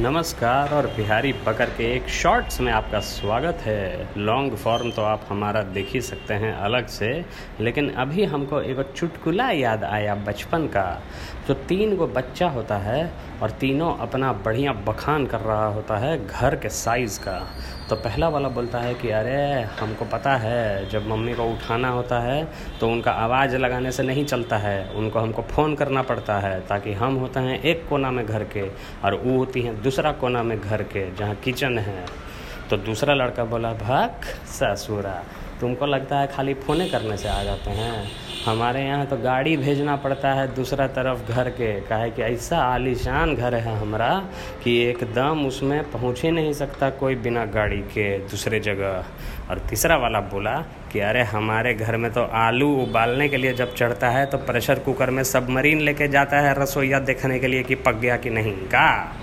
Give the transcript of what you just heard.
नमस्कार और बिहारी पकड़ के एक शॉर्ट्स में आपका स्वागत है। लॉन्ग फॉर्म तो आप हमारा देख ही सकते हैं अलग से, लेकिन अभी हमको एक चुटकुला याद आया बचपन का। जो तीन गो बच्चा होता है और तीनों अपना बढ़िया बखान कर रहा होता है घर के साइज़ का तो पहला वाला बोलता है कि, अरे, हमको पता है, जब मम्मी को उठाना होता है तो उनका आवाज़ लगाने से नहीं चलता है, उनको हमको फ़ोन करना पड़ता है, ताकि हम होते हैं एक कोना में घर के, और वो होती हैं दूसरा कोना में घर के, जहाँ किचन है तो दूसरा लड़का बोला, भक ससुरा, तुमको लगता है खाली फ़ोने करने से आ जाते हैं? हमारे यहाँ तो गाड़ी भेजना पड़ता है दूसरा तरफ़ घर के। काहे कि ऐसा आलीशान घर है हमारा कि एकदम उसमें पहुँच ही नहीं सकता कोई बिना गाड़ी के दूसरे जगह। और तीसरा वाला बोला कि, अरे, हमारे घर में तो आलू उबालने के लिए जब चढ़ता है तो प्रेशर कुकर में सबमरीन लेके जाता है रसोईया देखने के लिए कि पक गया कि नहीं, का?